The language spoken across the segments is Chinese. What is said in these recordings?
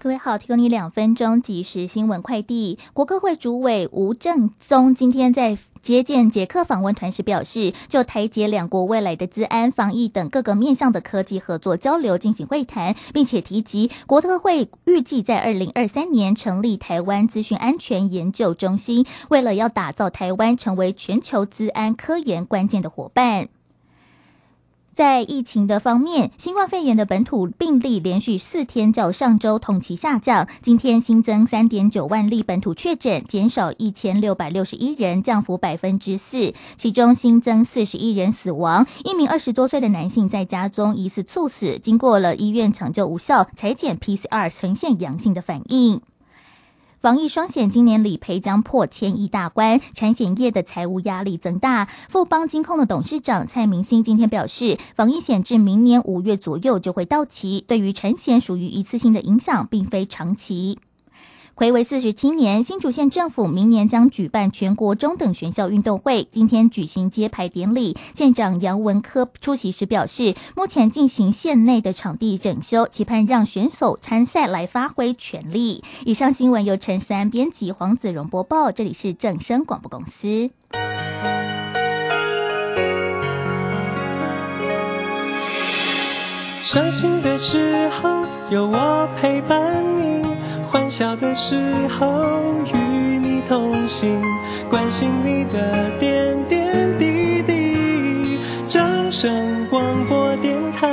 各位好，提供你两分钟即时新闻快递。国科会主委吴正宗今天在接见捷克访问团时表示，就台捷两国未来的资安、防疫等各个面向的科技合作交流进行会谈，并且提及国科会预计在二零二三年成立台湾资讯安全研究中心，为了要打造台湾成为全球资安科研关键的伙伴。在疫情的方面，新冠肺炎的本土病例连续四天较上周同期下降。今天新增三点九万例本土确诊，减少一千六百六十一人，降幅百分之四。其中新增四十一人死亡，一名二十多岁的男性在家中疑似猝死，经过了医院抢救无效，裁剪 PCR 呈现阳性的反应。防疫双险今年理赔将破千亿大关，产险业的财务压力增大。富邦金控的董事长蔡明星今天表示，防疫险至明年五月左右就会到期，对于产险属于一次性的影响，并非长期。回为四十七年，新竹县政府明年将举办全国中等学校运动会。今天举行揭牌典礼，县长杨文科出席时表示，目前进行县内的场地整修，期盼让选手参赛来发挥全力。以上新闻由陈山编辑，黄子荣播报。这里是正声广播公司。伤心的时候有我陪伴你。欢笑的时候与你同行，关心你的点点滴滴。掌声广播电台。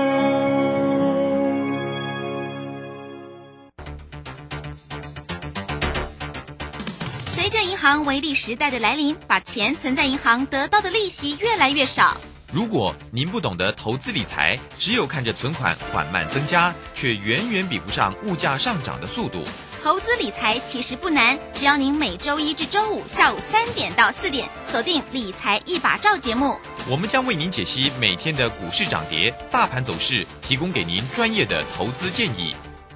随着银行微利时代的来临，把钱存在银行得到的利息越来越少。如果您不懂得投资理财，只有看着存款缓慢增加，却远远比不上物价上涨的速度。投资理财其实不难，只要您每周一至周五下午三点到四点锁定《理财一把照》节目，我们将为您解析每天的股市涨跌、大盘走势，提供给您专业的投资建议。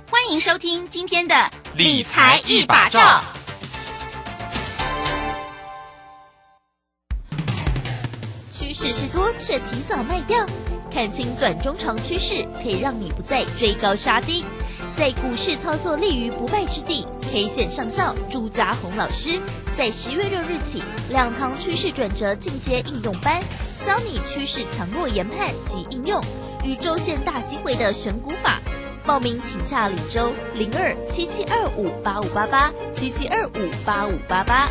欢迎收听今天的《理财一把照》。趋势是多，却提早卖掉，看清短中长趋势，可以让你不再追高杀低。在股市操作立于不败之地，K 线上校朱家红老师在十月六日起两堂趋势转折进阶应用班，教你趋势强弱研判及应用与周线大机会的选股法。报名请洽李周零二七七二五八五八八七七二五八五八八。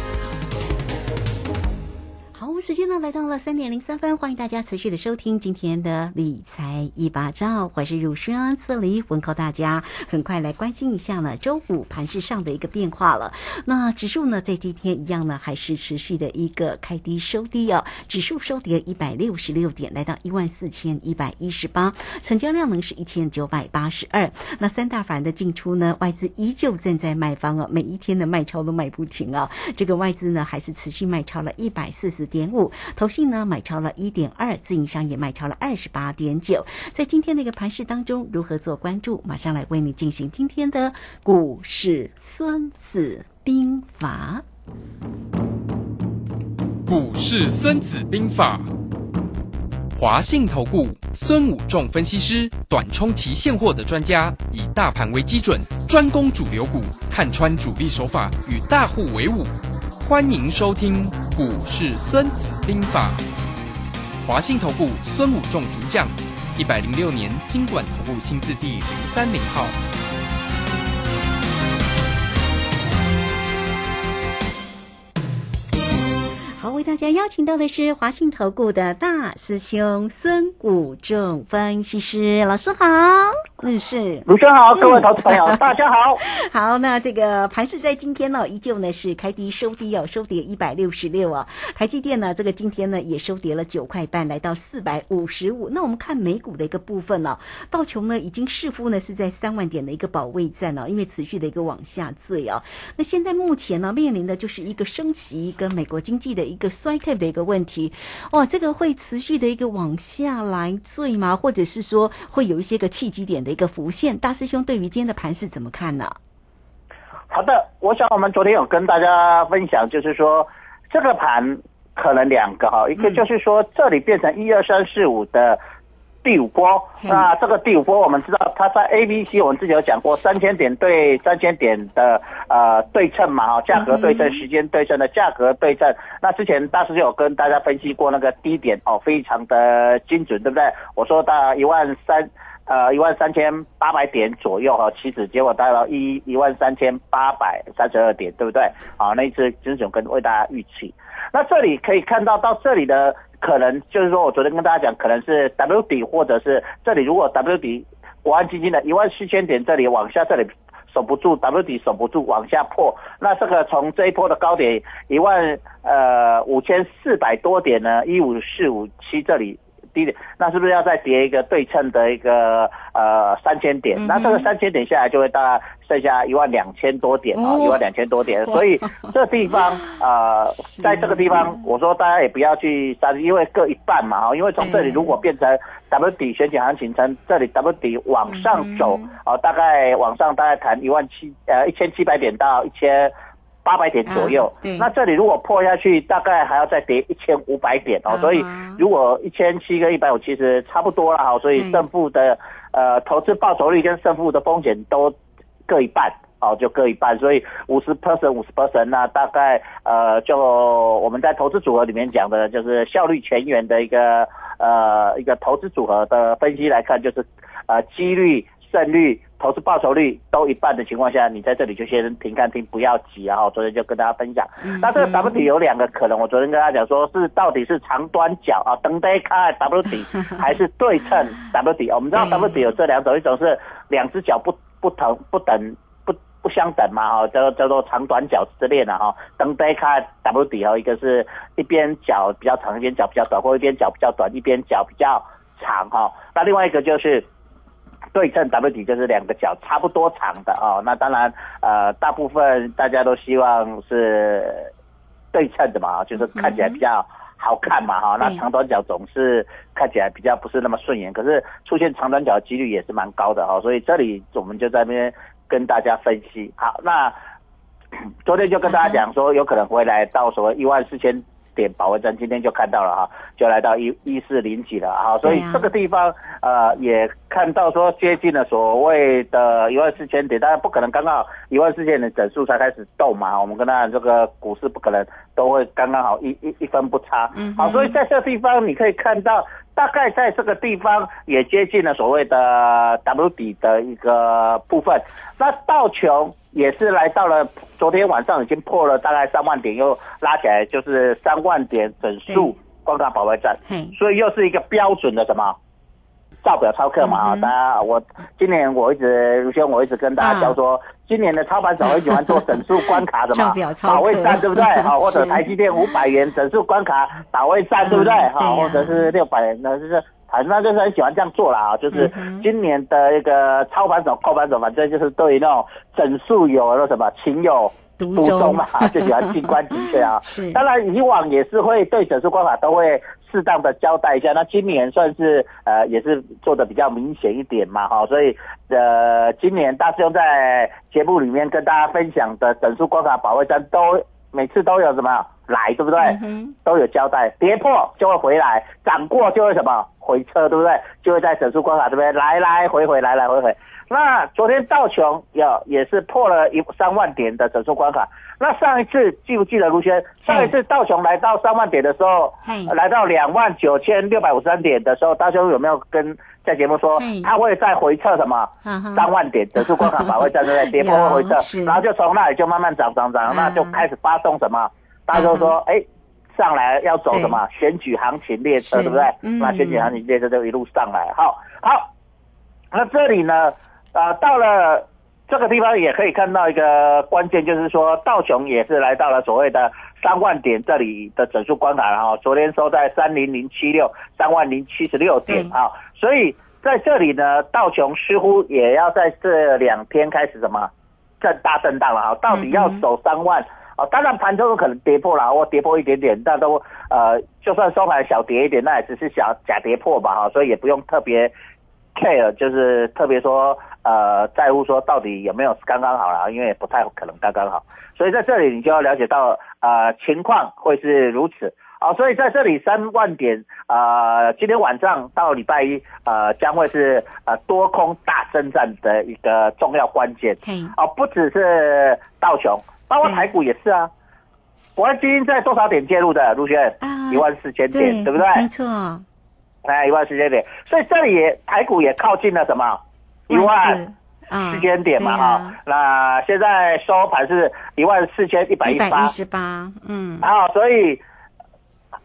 时间呢来到了三点零三分，欢迎大家持续的收听今天的理财一把照，我是乳霜这里问候大家。很快来关心一下呢，周五盘市上的一个变化了。那指数呢，在今天一样呢，还是持续的一个开低收低哦。指数收跌一百六十六点，来到一万四千一百一十八，成交量呢是一千九百八十二。那三大法的进出呢，外资依旧正在卖方哦，每一天的卖超都卖不停啊。这个外资呢，还是持续卖超了一百四十点。五，投信呢买超了一点二，自营商也卖超了二十八点九。在今天的一个盘市当中，如何做关注？马上来为你进行今天的股市孙子兵法。股市孙子兵法，华信投顾孙武仲分析师，短冲期现货的专家，以大盘为基准，专攻主流股，看穿主力手法，与大户为伍。欢迎收听《股市孙子兵法》，华信投顾孙武仲主讲，一百零六年经管投顾新字第零三零号。好，为大家邀请到的是华信投顾的大师兄孙武仲分析师老师好。嗯，是卢生好，各位投资朋友，大家好。好，那这个盘市在今天呢，依旧呢是开低收低哦，收跌一百六十六啊。台积电呢，这个今天呢也收跌了九块半，来到四百五十五。那我们看美股的一个部分呢，道琼呢已经似乎呢是在三万点的一个保卫战哦，因为持续的一个往下坠哦。那现在目前呢面临的就是一个升级跟美国经济的一个衰退的一个问题。哇，这个会持续的一个往下来坠吗？或者是说会有一些个契机点？一个浮现，大师兄对于今天的盘势怎么看呢？好的，我想我们昨天有跟大家分享，就是说这个盘可能两个哈，一个就是说这里变成一二三四五的第五波，那这个第五波我们知道，它在 A、B、C 我们之前有讲过，三千点对三千点的呃对称嘛，哈，价格对称、时间对称的价格对称。那之前大师就有跟大家分析过那个低点哦，非常的精准，对不对？我说到一万三。呃，一万三千八百点左右哈，期指结果到了一一万三千八百三十二点，对不对？好，那一次精准跟为大家预期。那这里可以看到，到这里的可能就是说，我昨天跟大家讲，可能是 W 底，或者是这里如果 W 底，国安基金的一万四千点这里往下，这里守不住，W 底守不住，往下破，那这个从这一波的高点一万呃五千四百多点呢，一五四五七这里。低点，那是不是要再叠一个对称的一个呃三千点？那这个三千点下来就会大概剩下一万两千多点啊，哦一万两千多点。所以这地方 呃，在这个地方，我说大家也不要去杀，因为各一半嘛哈。因为从这里如果变成 W 底选举行情，从这里 W 底往上走啊，大概往上大概谈一万七呃一千七百点到一千。八百点左右，啊那这里如果破下去，大概还要再跌一千五百点哦，所以啊如果一千七跟一百五其实差不多了哈，所以嗯胜负的呃投资报酬率跟胜负的风险都各一半。哦，就各一半，所以五十 percent 五十 percent，那大概呃，就我们在投资组合里面讲的，就是效率前沿的一个呃一个投资组合的分析来看，就是呃几率、胜率、投资报酬率都一半的情况下，你在这里就先停看停，不要急啊！哈，昨天就跟大家分享。那这个 W 底有两个可能，我昨天跟大家讲说是到底是长端角啊，等待看 W 底，还是对称 W 底？我们知道 W 底有这两种，一种是两只脚不不同不等不不相等嘛哈，叫叫做长短脚之恋啊哈。等待看 W 底哦，一个是一边脚比较长，一边脚比较短，或一边脚比较短，一边脚比较长哈。那另外一个就是。对称 W 底就是两个脚差不多长的哦，那当然呃，大部分大家都希望是对称的嘛，就是看起来比较好看嘛哈。那长短脚总是看起来比较不是那么顺眼，可是出现长短脚的几率也是蛮高的哈，所以这里我们就在那边跟大家分析。好，那 昨天就跟大家讲说，有可能会来到什么一万四千点保卫战，今天就看到了哈，就来到一一四零几了哈，所以这个地方呃也看到说接近了所谓的一万四千点，当然不可能刚刚好一万四千点整数才开始动嘛，我们跟大家这个股市不可能都会刚刚好一一一分不差，嗯。好，所以在这个地方你可以看到。大概在这个地方也接近了所谓的 W 底的一个部分，那道琼也是来到了昨天晚上已经破了大概三万点，又拉起来就是三万点整数关卡保卫战，嘿，所以又是一个标准的什么？照表操课嘛大家我今年我一直卢轩我一直跟大家教说，今年的操盘手很喜欢做整数关卡的嘛 保卫战对不对？好，或者台积电五百元整数关卡保卫战对不对？好，或者是六百元，那就是反正就是很喜欢这样做啦啊！就是今年的一个操盘手、扣盘手，反正就是对于那种整数有那什么情有独钟嘛，就喜欢静观其变啊。当然以往也是会对整数关卡都会适当的交代一下。那今年算是呃也是做的比较明显一点嘛哈，所以呃今年大师兄在节目里面跟大家分享的整数关卡保卫战都每次都有什么来，对不对？嗯，都有交代，跌破就会回来，涨过就会什么回撤，对不对？就会在整数关卡这边来来回回，来来回回。那昨天道琼有也是破了一三万点的整数关卡。那上一次记不记得卢轩？上一次道琼来到三万点的时候嘿，来到两万九千六百五十三点的时候，道琼有没有跟在节目说嘿他会再回撤什么三万点整数关卡保卫战对不对？跌破会回撤然后就从那里就慢慢涨涨涨，那就开始发动什么？大家都说，哎、上来要走什么？选举行情列车，是。对不对？嗯。那选举行情列车就一路上来，好，好，那这里呢，呃，到了这个地方也可以看到一个关键，就是说道琼也是来到了所谓的三万点这里的整数关卡，然后昨天收在三零零七六，三万零七十六点对。啊，所以在这里呢，道琼似乎也要在这两天开始什么震大震荡了哈，到底要走三万。啊，当然盘中有可能跌破了，或跌破一点点，但都呃，就算收盘小跌一点，那也只是小假跌破吧哈，所以也不用特别 care，就是特别说呃在乎说到底有没有刚刚好了，因为也不太可能刚刚好，所以在这里你就要了解到呃情况会是如此。好，所以在这里三万点，呃，今天晚上到礼拜一，呃，将会是呃多空大征战的一个重要关键。嘿，啊，不只是道琼，包括台股也是啊。国安基金在多少点介入的？卢轩啊一万四千点，对不对？没错，哎，一万四千点，所以这里也台股也靠近了什么？一万四千点嘛对哈、啊那现在收盘是一万四千一百一十八一百一，十八，嗯，啊，所以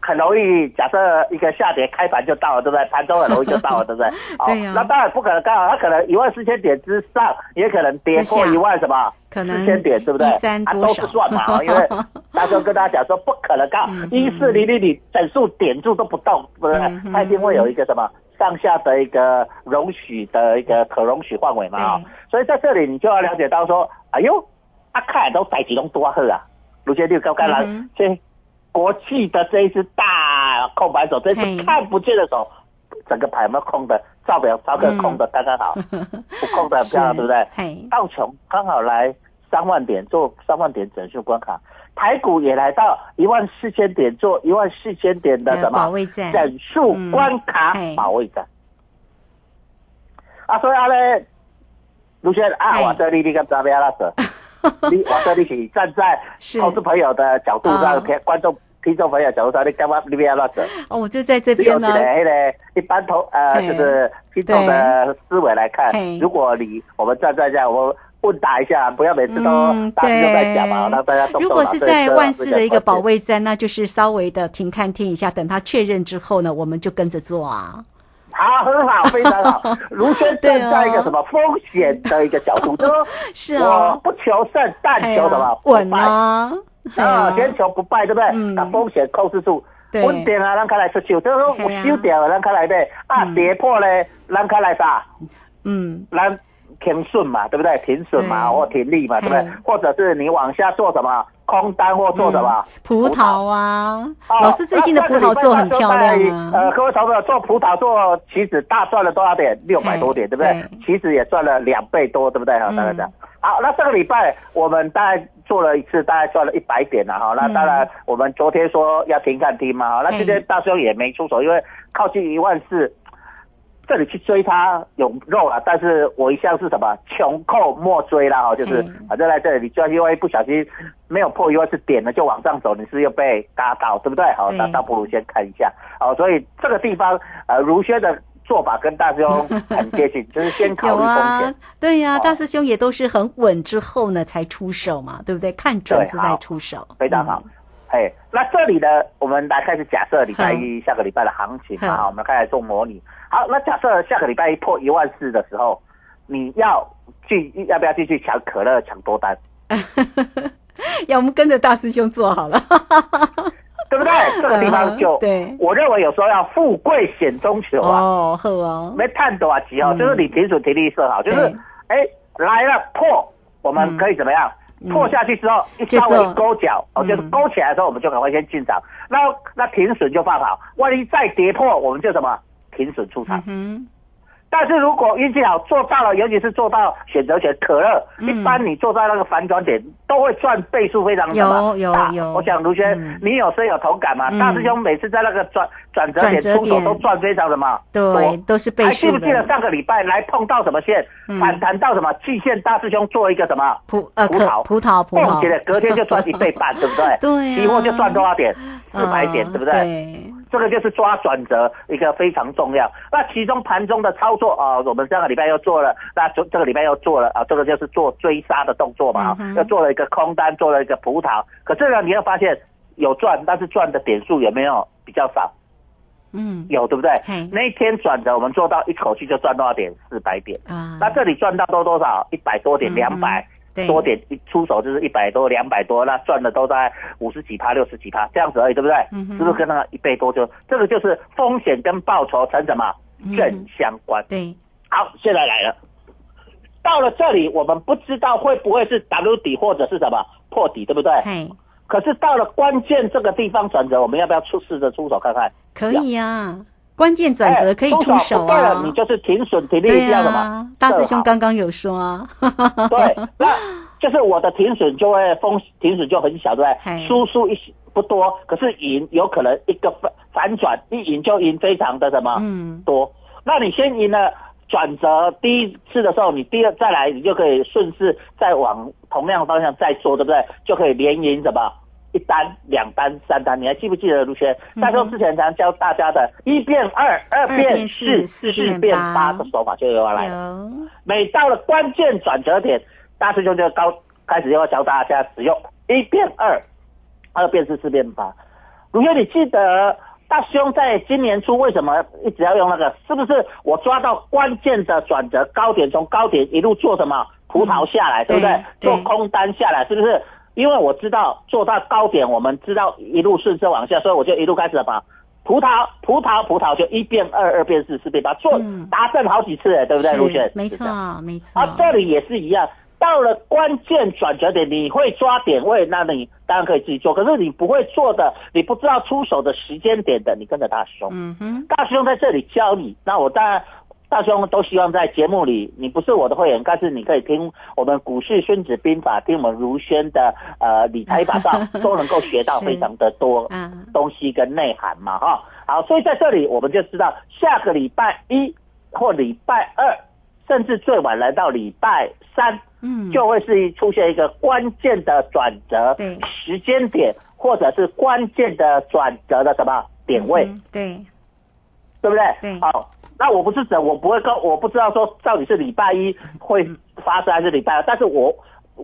很容易，假设一个下跌开盘就到了，对不对？盘中很容易就到了，对不对？好对呀那当然不可能刚好，它可能一万四千点之上，也可能跌破一万什么？四千点，对不对？13啊，都是算嘛，啊因为大哥跟大家讲说不可能刚嗯一四零零你整数点住都不动，对不对嗯？它一定会有一个什么上下的一个容许的一个可容许范围嘛啊对，所以在这里你就要了解到说，哎呦，啊看都代志拢多好啊，卢杰六刚刚来嗯哼这国际的这一只大空白手，这嘿只看不见的手，整个盘有没有空的？照表照个空的刚刚好，不空的很漂亮，对不对？道琼刚好来三万点做三万点整数关卡，台股也来到一万四千点做一万四千点的什保么卫战，整数关卡保卫战。啊，所以啊咧，卢轩啊，我这里你跟怎么样啦？是，你 我这里是站在投资朋友的角度上，啊听观众听众朋友假如说，你干嘛你不要乱走？哦，我就在这边呢一个，那个一般同呃，就是听众的思维来看，如果你我们站在这样，我们问答一下，不要每次都嗯，大家都在讲嘛，对让大家动动如果是在万事的一个保。卫战，那就是稍微的停看听一下，等他确认之后呢，我们就跟着做啊。好，很好，非常好。卢轩对哦站在一个什么风险的一个角度，就说是我啊，不求胜，但求什么稳不败啊，哎啊，呀先求不败，对不对？嗯把风险控制住。对稳定啊，让开来出手，就是说嘿啊有收掉了，咱开来买啊，嗯跌破咧，咱开来啥？嗯，让停损嘛，对不对？停损嘛，或停利嘛，对不对？或者是你往下做什么空单或做什么？葡萄啊，哦老师最近的葡萄做很漂亮啊。呃，各位投朋友做葡萄做棋子大赚了多少点？六百多点，对不对对？棋子也赚了两倍多，对不对？哈，嗯大概这样。好，那这个礼拜我们大概做了一次，大概赚了一百点了哈。那嗯当然，我们昨天说要停看听嘛，那今天大兄也没出手，因为靠近一万四。这里去追它有肉了，但是我一向是什么穷寇莫追啦哈，就是嗯反正在这里你就因为不小心没有破一万是点了就往上走，你是又被嘎到，对不对？好，对那倒不如先看一下，好，所以这个地方呃，如轩的做法跟大师兄很接近，就是先考虑风啊险。对呀、哦大师兄也都是很稳之后呢才出手嘛，对不对？看准对之再出手，非常好嗯。哎，那这里呢，我们来开始假设礼拜一下个礼拜的行情嘛，好好，我们开始做模拟。好，那假设下个礼拜一破一万四的时候，你要去要不要继续抢可乐抢多单，要我们跟着大师兄做好了。对不对？这个地方就嗯 对我认为有时候要富贵险中求啊。哦，好啊，没探多啊急哦，嗯就是你停损停利设好，就是对哎来了破，我们可以怎么样？嗯破下去之后，一稍微勾脚，哦，嗯就是勾起来的时候，我们就赶快先进场。那那停损就放好，万一再跌破，我们就什么？停损出场。嗯。哼，但是如果运气好做到了，尤其是做到选择权可乐，嗯一般你做到那个反转点，都会赚倍数非常有有大有我想卢轩嗯，你有深有同感嘛？嗯大师兄每次在那个转转折点出手都赚非常什么对多，都是倍还记不记得。上个礼拜来碰到什么线？嗯反弹到什么季线？大师兄做一个什么葡呃可葡萄？葡萄葡萄蹦起来，隔天就赚一倍半，对不对？对啊期货就赚多少点？四百点，嗯对不对？对，这个就是抓转折一个非常重要。那其中盘中的操作啊、我们上个礼拜又做了，那这这个礼拜又做了啊，这个就是做追杀的动作嘛，又做了一个空单，做了一个葡萄。可是呢，你要发现有赚，但是赚的点数有没有比较少？嗯有，对不对嘿？那一天转折，我们做到一口气就赚多少点？四百点。啊，那这里赚到多多少？一百多点，嗯两百、对多点，一出手就是一百多、两百多，那赚的都在五十几趴、六十几趴这样子而已，对不对？嗯是不是跟那个一倍多就这个就是风险跟报酬成什么嗯正相关？对，好，现在来了，到了这里，我们不知道会不会是 W 底或者是什么破底，对不对？嘿，可是到了关键这个地方转折，我们要不要出试着出手看看？可以呀，关键转折哎可以出手不对了啊，你就是停损停利对要什啊么？，大师兄刚刚有说啊，对，那就是我的停损就会风停损就很小，对不对？输输一不多，可是赢有可能一个反反转，一赢就赢非常的什么嗯多。那你先赢了转折第一次的时候，你第二再来，你就可以顺势再往同样方向再做，对不对？就可以连赢什么一单、两单、三单。你还记不记得卢轩？大兄之前常教大家的一变二，二二变变四四，四变变八八的手法就要来了。每到了关键转折点，大师兄就高开始要教大家使用一变二，二变四，四变八。卢轩，你记得大师兄在今年初为什么一直要用那个？是不是我抓到关键的转折高点，从高点一路做什么葡萄下来，对不对做空单下来，是不是？因为我知道做到高点，我们知道一路顺势往下，所以我就一路开始把葡萄，葡萄，葡萄就一变二，二变四，四变八，做嗯达阵好几次，哎，对不对，是卢轩？没错，没错。啊，这里也是一样，到了关键转折点，你会抓点位，那你当然可以自己做。可是你不会做的，你不知道出手的时间点的，你跟着大师兄，嗯哼，大师兄在这里教你。那我当然，大师兄都希望在节目里，你不是我的会员，但是你可以听我们股市孙子兵法，听我们如轩的呃理财法上，都能够学到非常的多 啊，东西跟内涵嘛，哈。好，所以在这里我们就知道，下个礼拜一或礼拜二，甚至最晚来到礼拜三，嗯，就会是出现一个关键的转折对。时间点，或者是关键的转折的什么点位，嗯对，对不对？对好，那我不是神，我不会告，我不知道说到底是礼拜一会发生还是礼拜二，但是我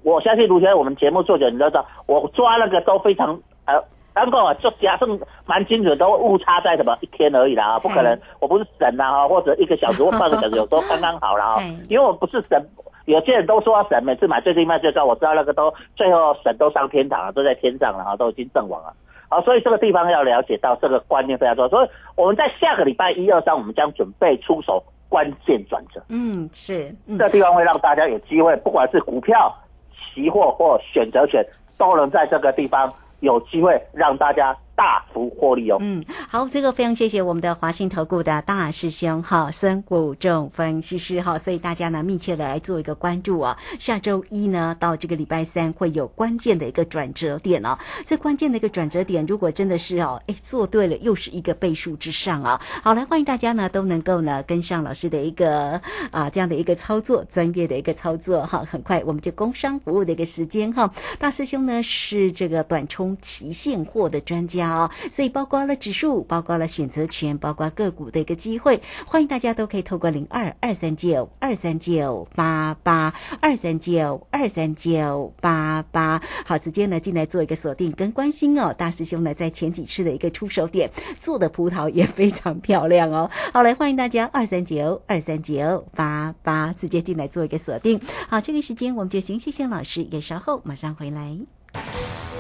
我相信卢先生，我们节目做久，你都知道，我抓那个都非常呃。当然啊，就加上蛮精准，都误差在什么一天而已啦，不可能，我不是神呐哈，或者一个小时或半个小时，有时候刚刚好啦哈哎，因为我不是神，有些人都说神，每次买最低卖最高，我知道那个都最后神都上天堂了，都在天上了啊，都已经阵亡了。好，所以这个地方要了解到这个观念非常重要，所以我们在下个礼拜一二三，我们将准备出手关键转折，嗯是，嗯。这个地方会让大家有机会，不管是股票、期货或选择权，都能在这个地方有机会让大家大幅获利哦。嗯，好，这个非常谢谢我们的华信投顾的大师兄哈孙谷仲分析师哈，所以大家呢密切的来做一个关注啊。下周一呢到这个礼拜三会有关键的一个转折点哦，这关键的一个转折点，如果真的是哦，哎做对了，又是一个倍数之上啊。好，来欢迎大家呢都能够呢跟上老师的一个啊这样的一个操作，专业的一个操作哈。很快我们就工商服务的一个时间哈，大师兄呢是这个短冲期现货的专家哦，所以包括了指数，包括了选择权，包括个股的一个机会，欢迎大家都可以透过零二二三九二三九八八二三九二三九八八，好，直接呢进来做一个锁定跟关心哦。大师兄呢在前几次的一个出手点做的葡萄也非常漂亮哦。好，来欢迎大家二三九二三九八八直接进来做一个锁定。好，这个时间我们就先谢谢老师，也稍后马上回来。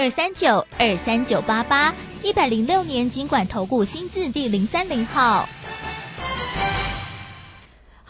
二三九二三九八八，一百零六年尽管投顾新字第零三零号。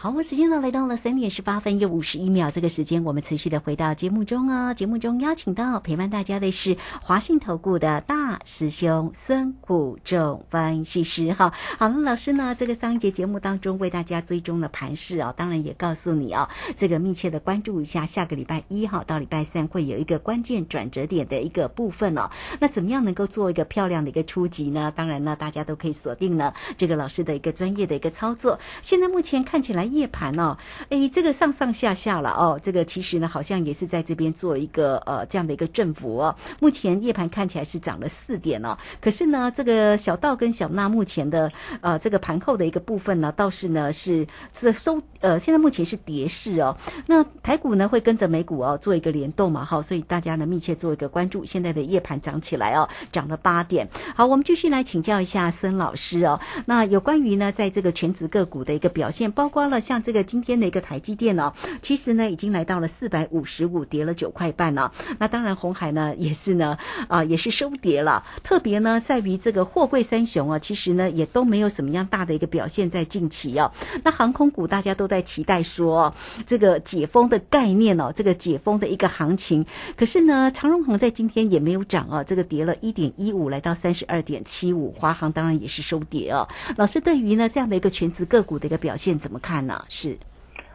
好，我们时间呢来到了三点十八分又五十一秒，这个时间我们持续的回到节目中哦。节目中邀请到陪伴大家的是华信投顾的大师兄孙谷仲分析师哈。好了，老师呢，这个上一节节目当中为大家追踪了盘势哦，当然也告诉你哦，这个密切的关注一下下个礼拜一哈到礼拜三会有一个关键转折点的一个部分哦。那怎么样能够做一个漂亮的一个初级呢？当然呢，大家都可以锁定了这个老师的一个专业的一个操作。现在目前看起来夜盘哦，诶，这个上上下下了哦，这个其实呢好像也是在这边做一个呃这样的一个振幅哦。目前夜盘看起来是涨了四点哦，可是呢这个小道跟小娜目前的呃这个盘后的一个部分呢，倒是呢是是收呃现在目前是跌势哦。那台股呢会跟着美股哦做一个联动嘛，好，所以大家呢密切做一个关注。现在的夜盘涨起来哦，涨了八点。好，我们继续来请教一下孙老师哦。那有关于呢在这个全职个股的一个表现，包括了像这个今天的一个台积电哦，其实呢已经来到了四百五十五，跌了九块半了。那当然，红海呢也是呢啊也是收跌了。特别呢在于这个货柜三雄啊，其实呢也都没有什么样大的一个表现在近期哦。那航空股大家都在期待说这个解封的概念哦，这个解封的一个行情。可是呢，长荣航在今天也没有涨啊，这个跌了一点一五，来到三十二点七五。华航当然也是收跌哦。老师对于呢这样的一个全职个股的一个表现怎么看呢？是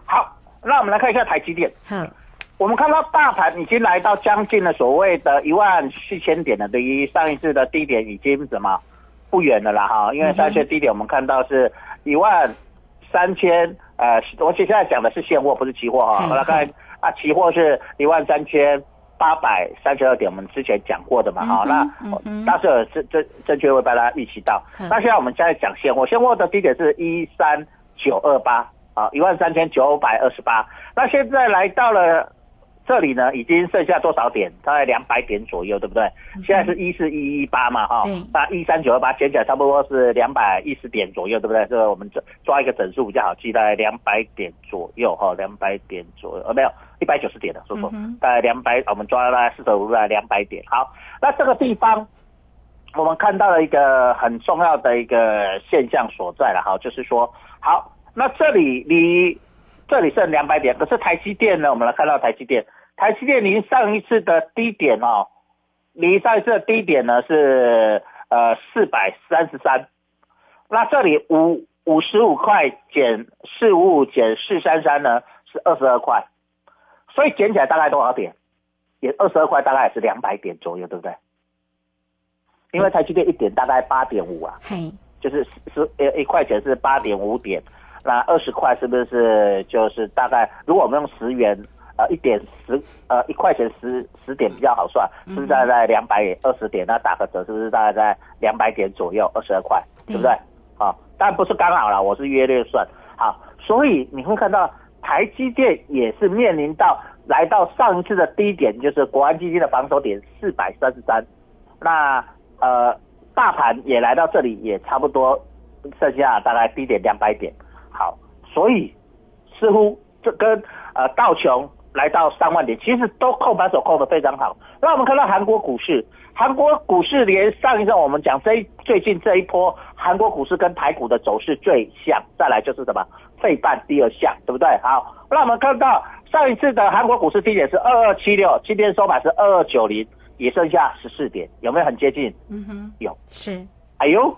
好，那我们来看一下台积电。嗯，我们看到大盘已经来到将近了所谓的一万四千点了，离上一次的低点已经什么不远了啦哈。因为上一次低点我们看到是一万三千，呃，我现在讲的是现货，不是期货哈。我来看啊，期货是一万三千八百三十二点，我们之前讲过的嘛哈。那当时有正正正确会把它预期到。那现在我们现在讲现货，现货的低点是一三九二八啊，一万三千九百二十八。那现在来到了。这里呢，已经剩下多少点？大概两百点左右，对不对？现在是一四一一八嘛，哈，那一三九二八减起来差不多是两百一十点左右，对不对？这个我们抓抓一个整数比较好记，大概两百点左右，哈，两百点左右，呃，没有一百九十点的，说错，大概两百，我们抓大概四舍五入两百点。好，那这个地方我们看到了一个很重要的一个现象所在了，哈，就是说，好，那这里离这里剩两百点，可是台积电呢？我们来看到台积电。台积电离上一次的低点哦，离上一次的低点呢是呃四百三十三，那这里五五十五块减四五五减四三三呢是二十二块，所以减起来大概多少点？也二十二块，大概也是两百点左右，对不对？因为台积电一点大概八点五啊，就是十一一块钱是八点五点，那二十块是不是就是大概？如果我们用十元。呃，一点十，呃，一块钱十十点比较好算，是不是在在两百二十点？那打个折，是不是大概在两百点左右，二十二块，对不对？啊，当然不是刚好了，我是约略算。好，所以你会看到台积电也是面临到来到上一次的低点，就是国安基金的防守点四百三十三。那呃，大盘也来到这里，也差不多剩下大概低点两百点。好，所以似乎这跟呃道琼。来到三万点，其实都扣盘手扣的非常好。那我们看到韩国股市，韩国股市连上一阵我们讲这最近这一波韩国股市跟台股的走势最像，再来就是什么费半第二项，对不对？好，那我们看到上一次的韩国股市低点是二二七六，今天收盘是二二九零，也剩下十四点，有没有很接近？嗯哼，有，是。哎呦。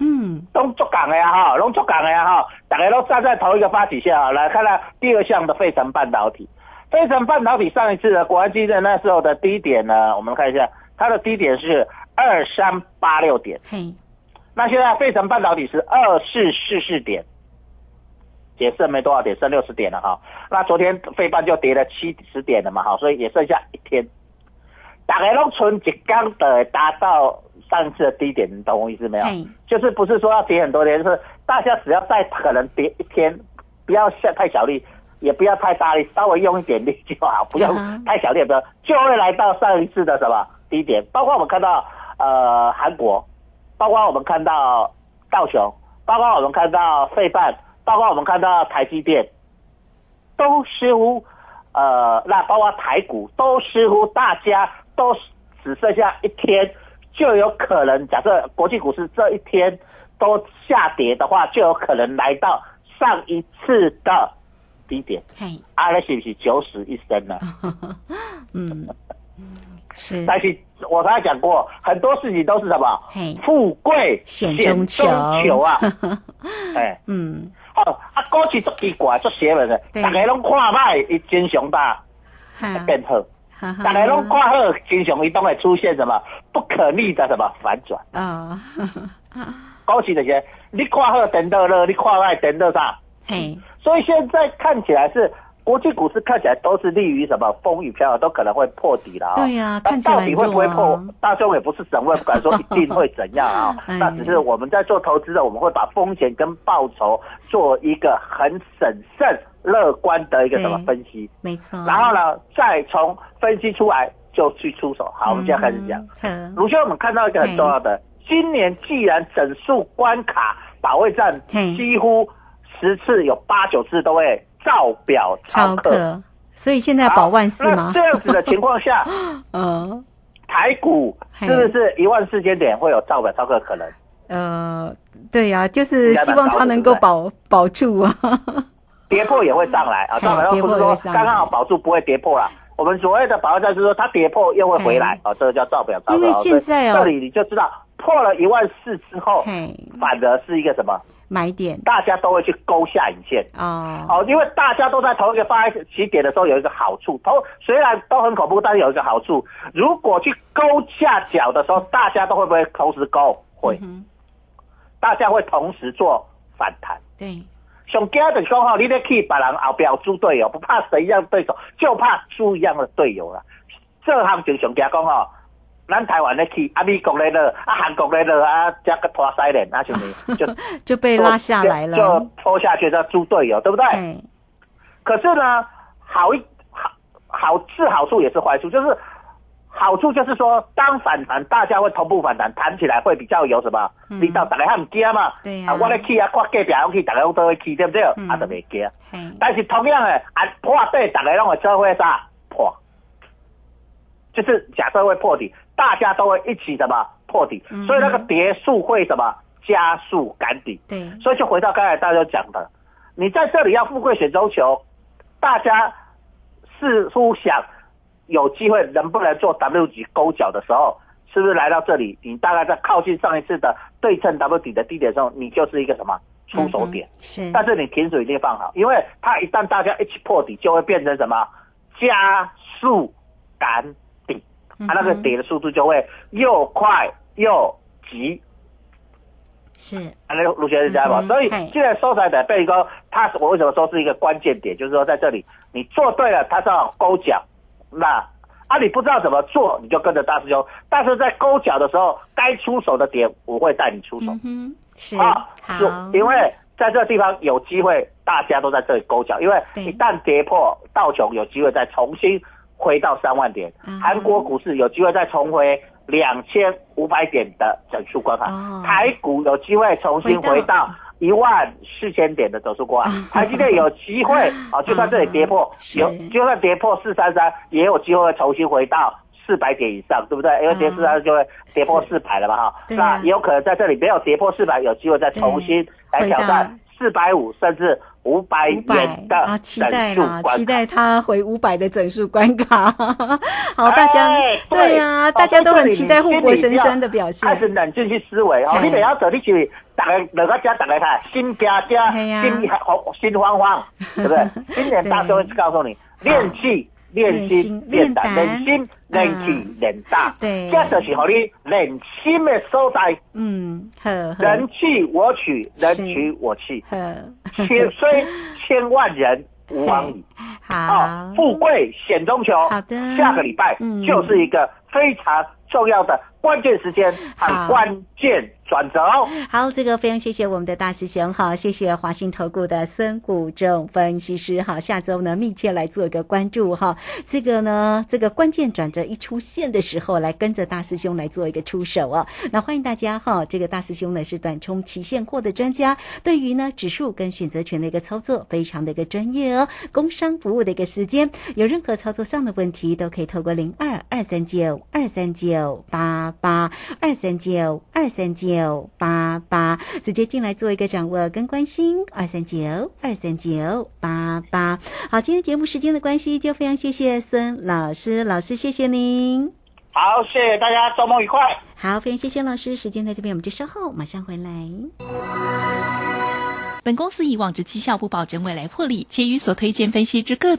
嗯，港的呀哈，拢足港的呀哈，大家都站在同一个发起线啊。来看看第二项的费城半导体。飞成半导体上一次的国安基金那时候的低点呢，我们看一下，它的低点是二三八六点。嘿，那现在飞成半导体是二四四四点，也剩没多少点，剩六十点了哈。那昨天飞半就跌了七十点了嘛，哈，所以也剩下一天。大概拢存一刚的达到上次的低点，你懂我意思没有？就是不是说要跌很多天，就是大家只要再可能跌一天，不要下太小力。也不要太大力，稍微用一点力就好，不要太小力不要，就会来到上一次的什么低点。包括我们看到呃韩国，包括我们看到道琼，包括我们看到费半，包括我们看到台积电，都似乎呃，那包括台股都似乎大家都只剩下一天，就有可能假设国际股市这一天都下跌的话，就有可能来到上一次的。低点，阿拉是不是九死一生呢？嗯，是。但是我刚才讲过，很多事情都是什么？富贵险中求啊！哎，嗯，哦，啊，过去足奇怪，足邪门的，大家拢看歹，伊真强大，变好；大家拢看好，经常伊都会出现什么不可逆的什么反转啊！恭喜这些，你看好等到了，你看歹等到啥？嘿。所以现在看起来是国际股市看起来都是利于什么风雨飘摇，都可能会破底了啊。对呀，看起来到底会不会破？大兄也不是神，我也不敢说一定会怎样啊。那只是我们在做投资的，我们会把风险跟报酬做一个很审慎、乐观的一个什么分析。没错。然后呢，再从分析出来就去出手。好，我们现在开始讲。鲁兄，我们看到一个很重要的，今年既然整数关卡保卫战几乎。十次有八九次都会照表超超课。所以现在保万四那吗？这样子的情况下，嗯 台股是不是一万四千点会有照表超课可能？呃，对呀、就是希望它能够保保住啊。跌破也会上来啊，嘿上来跌不是说刚刚好保住不会跌破啦。我们所谓的保障就是说它跌破又会回来啊，这个叫照表超课。因为现在哦这里你就知道破了一万四之后，嘿，反而是一个什么？买点大家都会去勾下影线。哦，哦，因为大家都在同一个发起点的时候，有一个好处，同虽然都很恐怖，但是有一个好处，如果去勾下脚的时候，大家都会不会同时勾？会，嗯大家会同时做反弹。对，上惊就是讲吼，你咧去别人后边猪队友，不怕谁一样对手，就怕猪一样的队友啦。这行就上惊讲吼，咱台湾咧去，啊美国咧落，啊韩国咧落，啊加个拖塞脸，啊兄弟 就就被拉下来了。就拖下去的猪队友，对不对？哎，可是呢，好一好好是好处也是坏处，就是好处就是说，当反弹，大家会同步反弹，弹起来会比较有什么嗯力道，大家很惊嘛。对呀啊，我咧去啊，我隔壁拢去，大家拢都会去，对不对？嗯啊，就袂惊。嘿，但是同样的，啊破底，大家拢会做会啥破？就是假设会破底，大家都会一起什么破底，所以那个跌速会什么加速赶底。对，所以就回到刚才大家讲的，你在这里要富贵险中求，大家似乎想有机会能不能做 W 级勾脚的时候，是不是来到这里，你大概在靠近上一次的对称 W 底的低点的时候，你就是一个什么出手点？嗯是，但是你停水一定放好，因为它一旦大家一起破底，就会变成什么加速赶底，嗯它那个跌的速度就会又快又急。是，啊，那卢学是这样吧？嗯哼所以嘿现在收财的贝哥，它我为什么说是一个关键点？就是说在这里你做对了，它正好勾脚，那啊你不知道怎么做，你就跟着大师兄。但是在勾脚的时候，该出手的点我会带你出手嗯，是，啊，好就，因为在这个地方有机会，大家都在这里勾脚，因为一旦跌破道琼，有机会再重新回到三万点嗯，韩国股市有机会再重回两千五百点的整数关卡。哦，台股有机会重新回到。一万四千点的整数关卡，台积电有机会啊，就算这里跌破，是有就算跌破四三三，也有机会重新回到四百点以上，对不对？因为跌四三就会跌破四百了嘛，哈。那也有可能在这里没有跌破四百，有机会再重新来挑战四百五甚至五百五的啊，期待啦。期待他回五百的整数关卡。好，大家哎对呀，哦大家都很期待护国神山的表现还是冷静去思维哦，你不要走，你去大家两个家大家看，心加加，嘿呀心心慌慌，对不对？今年大师会告诉你，练气。练练心心、练胆、练胆练心、练气、练胆，对。这就是和你练心的所在。嗯，呵呵人气我取，人取我弃，呵，千虽千万人吾往矣。好。哦，，富贵险中求。好的。下个礼拜嗯。就是一个非常重要的关键时间好和关键转折哦。好，这个非常谢谢我们的大师兄，好，谢谢华信投顾的孙谷正分析师，好，下周呢密切来做一个关注哈，这个呢，这个关键转折一出现的时候，来跟着大师兄来做一个出手哦。那欢迎大家哈，这个大师兄呢是短冲期现货的专家，对于呢指数跟选择权的一个操作非常的一个专业哦。工商服务的一个时间，有任何操作上的问题，都可以透过零二二三九二三九八八二三九二三九八八直接进来做一个掌握跟关心，二三九二三九八八。好，今天节目时间的关系，就非常谢谢孙老师，老师谢谢您。好，谢谢大家，周末愉快。好，非常谢谢老师，时间在这边，我们就稍后马上回来。本公司以往之绩效不保证未来获利，且与所推荐分析之个